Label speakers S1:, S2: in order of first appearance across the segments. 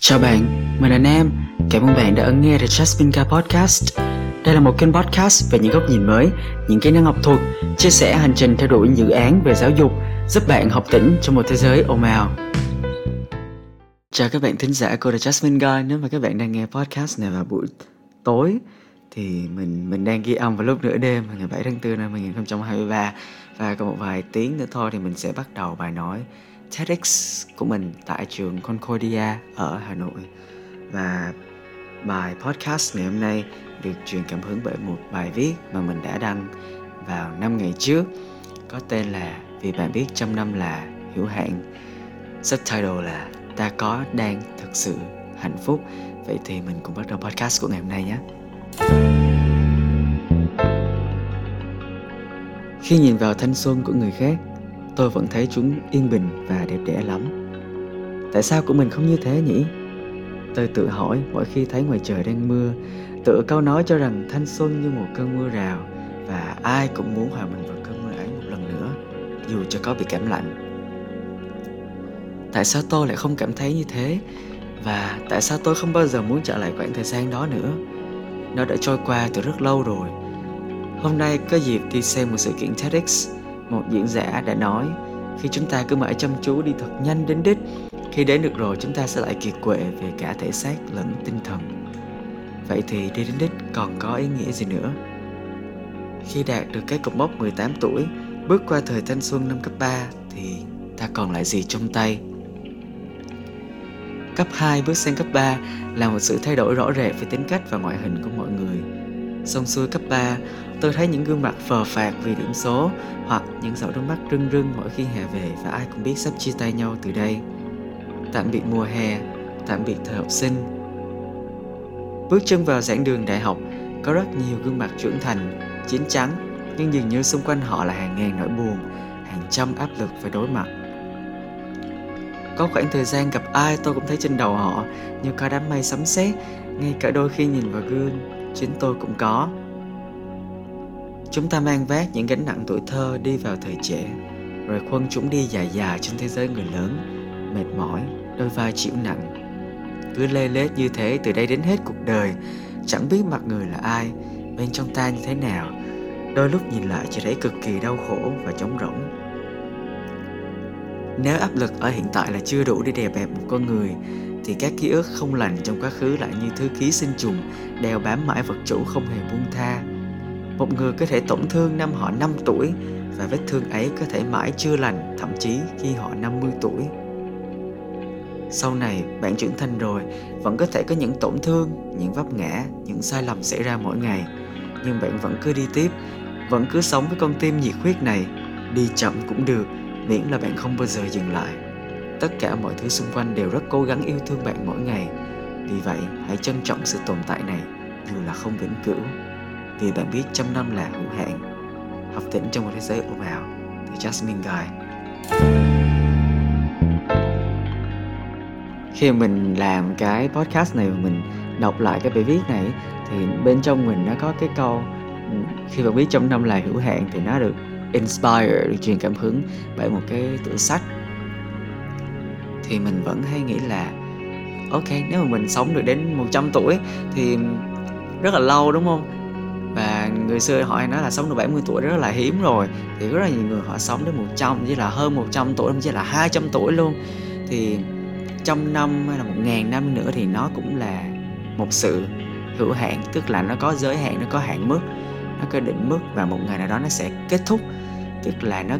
S1: Chào bạn, mình là Nam. Cảm ơn bạn đã ấn nghe The Jasmine Car Podcast. Đây là một kênh podcast về những góc nhìn mới, những kỹ năng học thuật, chia sẻ hành trình theo đuổi dự án về giáo dục, giúp bạn học tỉnh trong một thế giới ồn ào. Chào các bạn thính giả của The Jasmine Guy. Nếu mà các bạn đang nghe podcast này vào buổi tối thì mình mình đang ghi âm vào lúc nửa đêm ngày 7 tháng 4 năm 2023 và còn một vài tiếng nữa thôi thì mình sẽ bắt đầu bài nói TEDx của mình tại trường Concordia ở Hà Nội. Và bài podcast ngày hôm nay được truyền cảm hứng bởi một bài viết mà mình đã đăng vào 5 ngày trước, có tên là Vì bạn biết trăm năm là hữu hạn. Subtitle là Ta có đang thực sự hạnh phúc. Vậy thì mình cùng bắt đầu podcast của ngày hôm nay nhé. Khi nhìn vào thanh xuân của người khác tôi vẫn thấy chúng yên bình và đẹp đẽ lắm. Tại sao của mình không như thế nhỉ? Tôi tự hỏi mỗi khi thấy ngoài trời đang mưa, tự câu nói cho rằng thanh xuân như một cơn mưa rào và ai cũng muốn hòa mình vào cơn mưa ấy một lần nữa, dù cho có bị cảm lạnh. Tại sao tôi lại không cảm thấy như thế? Và tại sao tôi không bao giờ muốn trở lại khoảng thời gian đó nữa? Nó đã trôi qua từ rất lâu rồi. Hôm nay có dịp đi xem một sự kiện TEDx một diễn giả đã nói, khi chúng ta cứ mãi chăm chú đi thật nhanh đến đích, khi đến được rồi chúng ta sẽ lại kiệt quệ về cả thể xác lẫn tinh thần. Vậy thì đi đến đích còn có ý nghĩa gì nữa? Khi đạt được cái cột mốc 18 tuổi, bước qua thời thanh xuân năm cấp 3 thì ta còn lại gì trong tay? Cấp 2 bước sang cấp 3 là một sự thay đổi rõ rệt về tính cách và ngoại hình của mọi người. Xong xuôi cấp 3, tôi thấy những gương mặt phờ phạt vì điểm số hoặc những giọt nước mắt rưng rưng mỗi khi hè về và ai cũng biết sắp chia tay nhau từ đây. Tạm biệt mùa hè, tạm biệt thời học sinh. Bước chân vào giảng đường đại học, có rất nhiều gương mặt trưởng thành, chín chắn, nhưng dường như xung quanh họ là hàng ngàn nỗi buồn, hàng trăm áp lực phải đối mặt. Có khoảng thời gian gặp ai tôi cũng thấy trên đầu họ như có đám mây sấm sét, ngay cả đôi khi nhìn vào gương, chính tôi cũng có. Chúng ta mang vác những gánh nặng tuổi thơ đi vào thời trẻ, rồi khuân chúng đi dài dài trên thế giới người lớn, mệt mỏi, đôi vai chịu nặng. Cứ lê lết như thế từ đây đến hết cuộc đời, chẳng biết mặt người là ai, bên trong ta như thế nào. Đôi lúc nhìn lại chỉ thấy cực kỳ đau khổ và trống rỗng. Nếu áp lực ở hiện tại là chưa đủ để đè bẹp một con người, thì các ký ức không lành trong quá khứ lại như thứ ký sinh trùng đeo bám mãi vật chủ không hề buông tha một người có thể tổn thương năm họ 5 tuổi và vết thương ấy có thể mãi chưa lành, thậm chí khi họ 50 tuổi. Sau này, bạn trưởng thành rồi, vẫn có thể có những tổn thương, những vấp ngã, những sai lầm xảy ra mỗi ngày. Nhưng bạn vẫn cứ đi tiếp, vẫn cứ sống với con tim nhiệt huyết này. Đi chậm cũng được, miễn là bạn không bao giờ dừng lại. Tất cả mọi thứ xung quanh đều rất cố gắng yêu thương bạn mỗi ngày. Vì vậy, hãy trân trọng sự tồn tại này, dù là không vĩnh cửu. Vì bạn biết trăm năm là hữu hạn. Học tỉnh trong một thế giới ồn ào từ Jasmine Guy khi mình làm cái podcast này và mình đọc lại cái bài viết này thì bên trong mình nó có cái câu khi bạn biết trăm năm là hữu hạn thì nó được inspire được truyền cảm hứng bởi một cái tựa sách thì mình vẫn hay nghĩ là, ok, nếu mà mình sống được đến 100 tuổi thì rất là lâu đúng không? Và người xưa họ hay nói là sống được 70 tuổi rất là hiếm rồi thì rất là nhiều người họ sống đến 100 chỉ là hơn 100 tuổi, thậm chí là 200 tuổi luôn. Thì trăm năm hay là một ngàn năm nữa thì nó cũng là một sự hữu hạn, tức là nó có giới hạn, nó có hạn mức, nó có định mức, và một ngày nào đó nó sẽ kết thúc. Tức là nó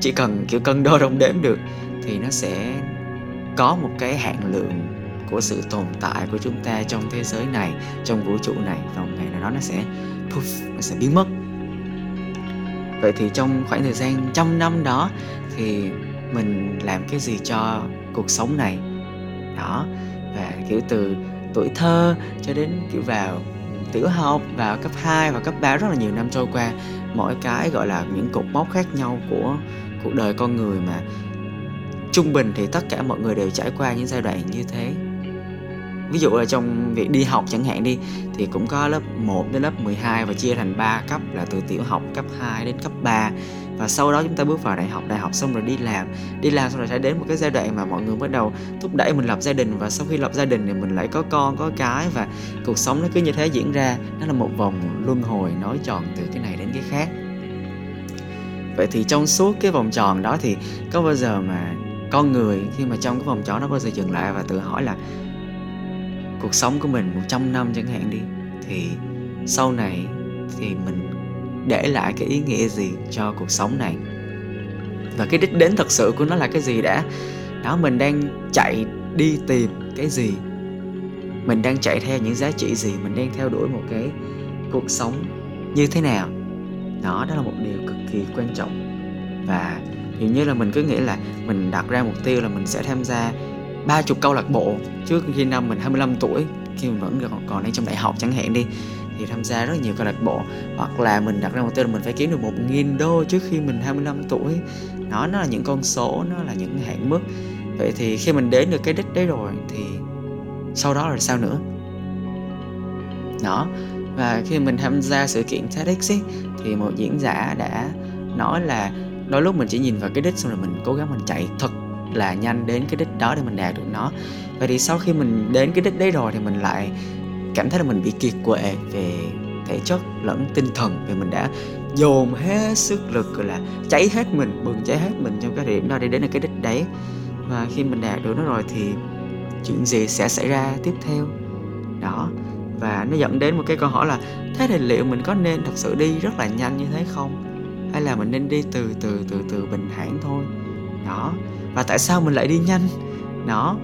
S1: chỉ cần kiểu cân đo đong đếm được thì nó sẽ có một cái hạn lượng của sự tồn tại của chúng ta trong thế giới này, trong vũ trụ này và một ngày nào đó nó sẽ poof, nó sẽ biến mất. Vậy thì trong khoảng thời gian trăm năm đó thì mình làm cái gì cho cuộc sống này? Đó, và kiểu từ tuổi thơ cho đến kiểu vào tiểu học, vào cấp 2 và cấp 3 rất là nhiều năm trôi qua, mỗi cái gọi là những cột mốc khác nhau của cuộc đời con người mà trung bình thì tất cả mọi người đều trải qua những giai đoạn như thế. Ví dụ là trong việc đi học chẳng hạn đi, thì cũng có lớp 1 đến lớp 12 và chia thành 3 cấp, là từ tiểu học cấp 2 đến cấp 3 và sau đó chúng ta bước vào đại học đại học xong rồi đi làm. Đi làm xong rồi sẽ đến một cái giai đoạn mà mọi người bắt đầu thúc đẩy mình lập gia đình, và sau khi lập gia đình thì mình lại có con, có cái, và cuộc sống nó cứ như thế diễn ra. Nó là một vòng luân hồi nối tròn từ cái này đến cái khác. Vậy thì trong suốt cái vòng tròn đó thì có bao giờ mà con người khi mà trong cái vòng tròn nó bao giờ dừng lại và tự hỏi là cuộc sống của mình 100 năm chẳng hạn đi, thì sau này thì mình để lại cái ý nghĩa gì cho cuộc sống này? Và cái đích đến thật sự của nó là cái gì đã? Đó, mình đang chạy đi tìm cái gì? Mình đang chạy theo những giá trị gì? Mình đang theo đuổi một cái cuộc sống như thế nào? Đó đó là một điều cực kỳ quan trọng. Và dường như là mình cứ nghĩ là mình đặt ra mục tiêu là mình sẽ tham gia ba chục câu lạc bộ trước khi năm mình 25 tuổi khi mình vẫn còn còn đang trong đại học chẳng hạn đi thì tham gia rất nhiều câu lạc bộ. Hoặc là mình đặt ra mục tiêu là mình phải kiếm được một nghìn đô trước khi mình 25 tuổi. Nó nó là những con số nó là những hạn mức. Vậy thì khi mình đến được cái đích đấy rồi thì sau đó là sao nữa? Đó. Và khi mình tham gia sự kiện TEDx ấy, thì một diễn giả đã nói là đôi lúc mình chỉ nhìn vào cái đích xong rồi mình cố gắng mình chạy thật là nhanh đến cái đích đó để mình đạt được nó. Vậy thì sau khi mình đến cái đích đấy rồi thì mình lại cảm thấy là mình bị kiệt quệ về thể chất lẫn tinh thần, vì mình đã dồn hết sức lực, gọi là, cháy hết mình, bừng cháy hết mình trong cái điểm đó để đến được cái đích đấy. Và khi mình đạt được nó rồi thì chuyện gì sẽ xảy ra tiếp theo? Đó. Và nó dẫn đến một cái câu hỏi là, thế thì liệu mình có nên thật sự đi rất là nhanh như thế không? Hay là mình nên đi từ từ từ từ bình thản thôi. Đó. Và tại sao mình lại đi nhanh? Đó.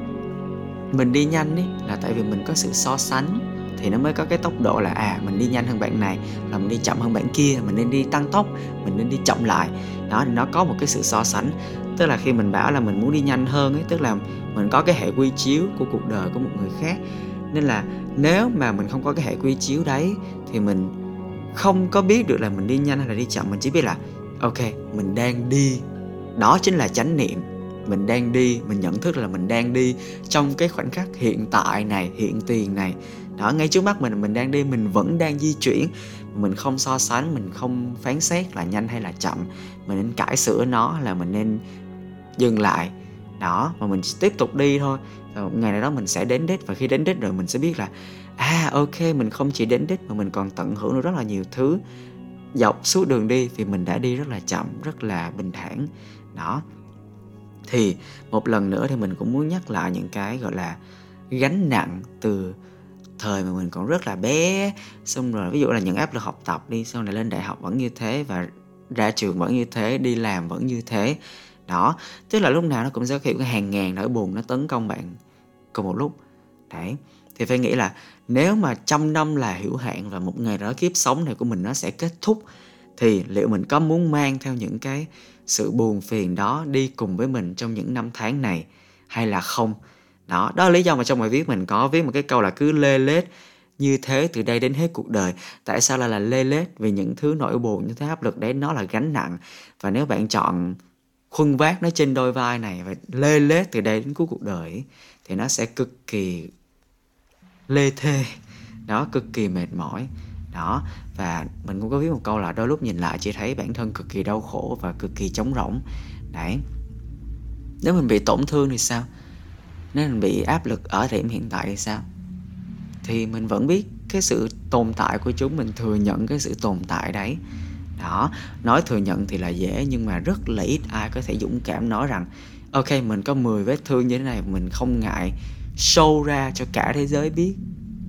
S1: Mình đi nhanh ấy là tại vì mình có sự so sánh thì nó mới có cái tốc độ là à mình đi nhanh hơn bạn này là mình đi chậm hơn bạn kia, mình nên đi tăng tốc, mình nên đi chậm lại. Đó, thì nó có một cái sự so sánh. Tức là khi mình bảo là mình muốn đi nhanh hơn ấy, tức là mình có cái hệ quy chiếu của cuộc đời của một người khác. Nên là nếu mà mình không có cái hệ quy chiếu đấy thì mình không có biết được là mình đi nhanh hay là đi chậm, mình chỉ biết là, ok, mình đang đi. Đó chính là chánh niệm. Mình đang đi, mình nhận thức là mình đang đi trong cái khoảnh khắc hiện tại này, hiện tiền này. Đó, ngay trước mắt mình mình đang đi, mình vẫn đang di chuyển. Mình không so sánh, mình không phán xét là nhanh hay là chậm. Mình nên cải sửa nó là mình nên dừng lại đó mà mình tiếp tục đi thôi. Và một ngày nào đó mình sẽ đến đích, và khi đến đích rồi mình sẽ biết là à ok, mình không chỉ đến đích mà mình còn tận hưởng được rất là nhiều thứ. Dọc suốt đường đi vì mình đã đi rất là chậm, rất là bình thản. Đó. Thì một lần nữa thì mình cũng muốn nhắc lại những cái gọi là gánh nặng từ thời mà mình còn rất là bé. Xong rồi ví dụ là những áp lực học tập đi sau này lên đại học vẫn như thế và ra trường vẫn như thế, đi làm vẫn như thế đó, tức là lúc nào nó cũng sẽ có cái hàng ngàn nỗi buồn nó tấn công bạn cùng một lúc. Đấy, thì phải nghĩ là nếu mà trăm năm là hữu hạn và một ngày đó kiếp sống này của mình nó sẽ kết thúc, thì liệu mình có muốn mang theo những cái sự buồn phiền đó đi cùng với mình trong những năm tháng này hay là không? Đó đó là lý do mà trong bài viết mình có viết một cái câu là cứ lê lết như thế từ đây đến hết cuộc đời. Tại sao lại là lê lết vì những thứ nỗi buồn như thế áp lực đấy nó là gánh nặng? Và nếu bạn chọn khuân vác nó trên đôi vai này và lê lết từ đây đến cuối cuộc đời thì nó sẽ cực kỳ lê thê. Đó, cực kỳ mệt mỏi. Đó, và mình cũng có viết một câu là đôi lúc nhìn lại chỉ thấy bản thân cực kỳ đau khổ và cực kỳ trống rỗng. Đấy. Nếu mình bị tổn thương thì sao? Nếu mình bị áp lực ở thời điểm hiện tại thì sao? Thì mình vẫn biết cái sự tồn tại của chúng, mình thừa nhận cái sự tồn tại đấy đó nói thừa nhận thì là dễ nhưng mà rất là ít ai có thể dũng cảm nói rằng ok mình có 10 vết thương như thế này mình không ngại show ra cho cả thế giới biết.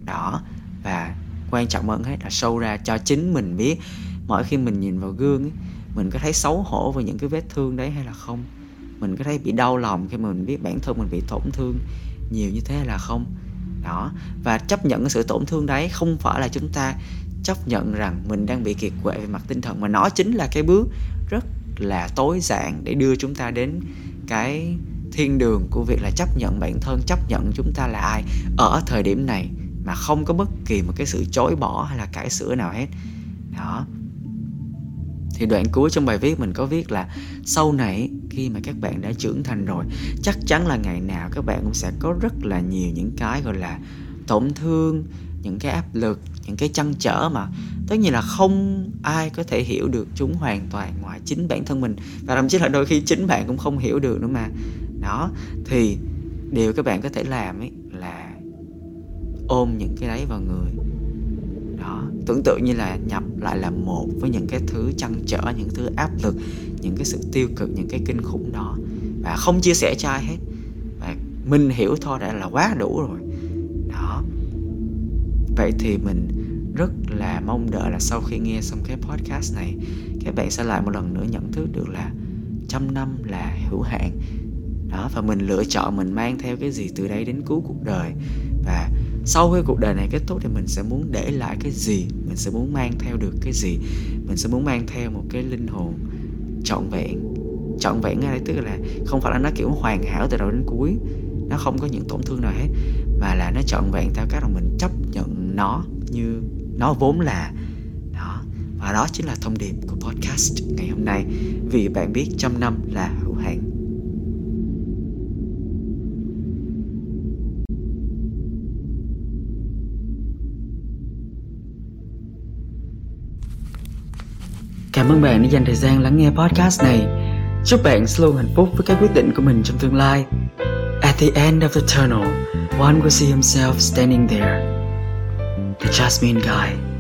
S1: Đó và quan trọng hơn hết là show ra cho chính mình biết. Mỗi khi mình nhìn vào gương ấy, mình có thấy xấu hổ về những cái vết thương đấy hay là không? Mình có thấy bị đau lòng khi mà mình biết bản thân mình bị tổn thương nhiều như thế hay là không? Đó và chấp nhận cái sự tổn thương đấy không phải là chúng ta chấp nhận rằng mình đang bị kiệt quệ về mặt tinh thần. Mà nó chính là cái bước rất là tối giản để đưa chúng ta đến cái thiên đường của việc là chấp nhận bản thân, chấp nhận chúng ta là ai ở thời điểm này mà không có bất kỳ một cái sự chối bỏ hay là cải sửa nào hết. Đó. Thì đoạn cuối trong bài viết mình có viết là, sau này khi mà các bạn đã trưởng thành rồi, chắc chắn là ngày nào các bạn cũng sẽ có rất là nhiều những cái gọi là tổn thương những cái áp lực, những cái chăn trở mà tất nhiên là không ai có thể hiểu được chúng hoàn toàn ngoài chính bản thân mình. Và thậm chí là đôi khi chính bạn cũng không hiểu được nữa mà. Đó, thì điều các bạn có thể làm ấy là ôm những cái đấy vào người. Đó, tưởng tượng như là nhập lại là một với những cái thứ chăn trở, những thứ áp lực, những cái sự tiêu cực, những cái kinh khủng đó. Và không chia sẻ cho ai hết. Và mình hiểu thôi, đã là quá đủ rồi vậy thì mình rất là mong đợi là sau khi nghe xong cái podcast này, các bạn sẽ lại một lần nữa nhận thức được là trăm năm là hữu hạn. Đó, và mình lựa chọn, mình mang theo cái gì từ đây đến cuối cuộc đời. Và sau khi cuộc đời này kết thúc thì mình sẽ muốn để lại cái gì? Mình sẽ muốn mang theo được cái gì? Mình sẽ muốn mang theo một cái linh hồn trọn vẹn. Trọn vẹn ở đây tức là không phải là nó, kiểu, hoàn hảo từ đầu đến cuối. Nó không có những tổn thương nào hết, mà là nó trọn vẹn theo cách mà mình chấp nhận nó như nó vốn là đó và đó chính là thông điệp của podcast ngày hôm nay vì bạn biết trăm năm là hữu hạn Cảm ơn bạn đã dành thời gian lắng nghe podcast này. Chúc bạn luôn hạnh phúc với các quyết định của mình trong tương lai. At the end of the tunnel, one will see himself standing there. The Jasmine Guy.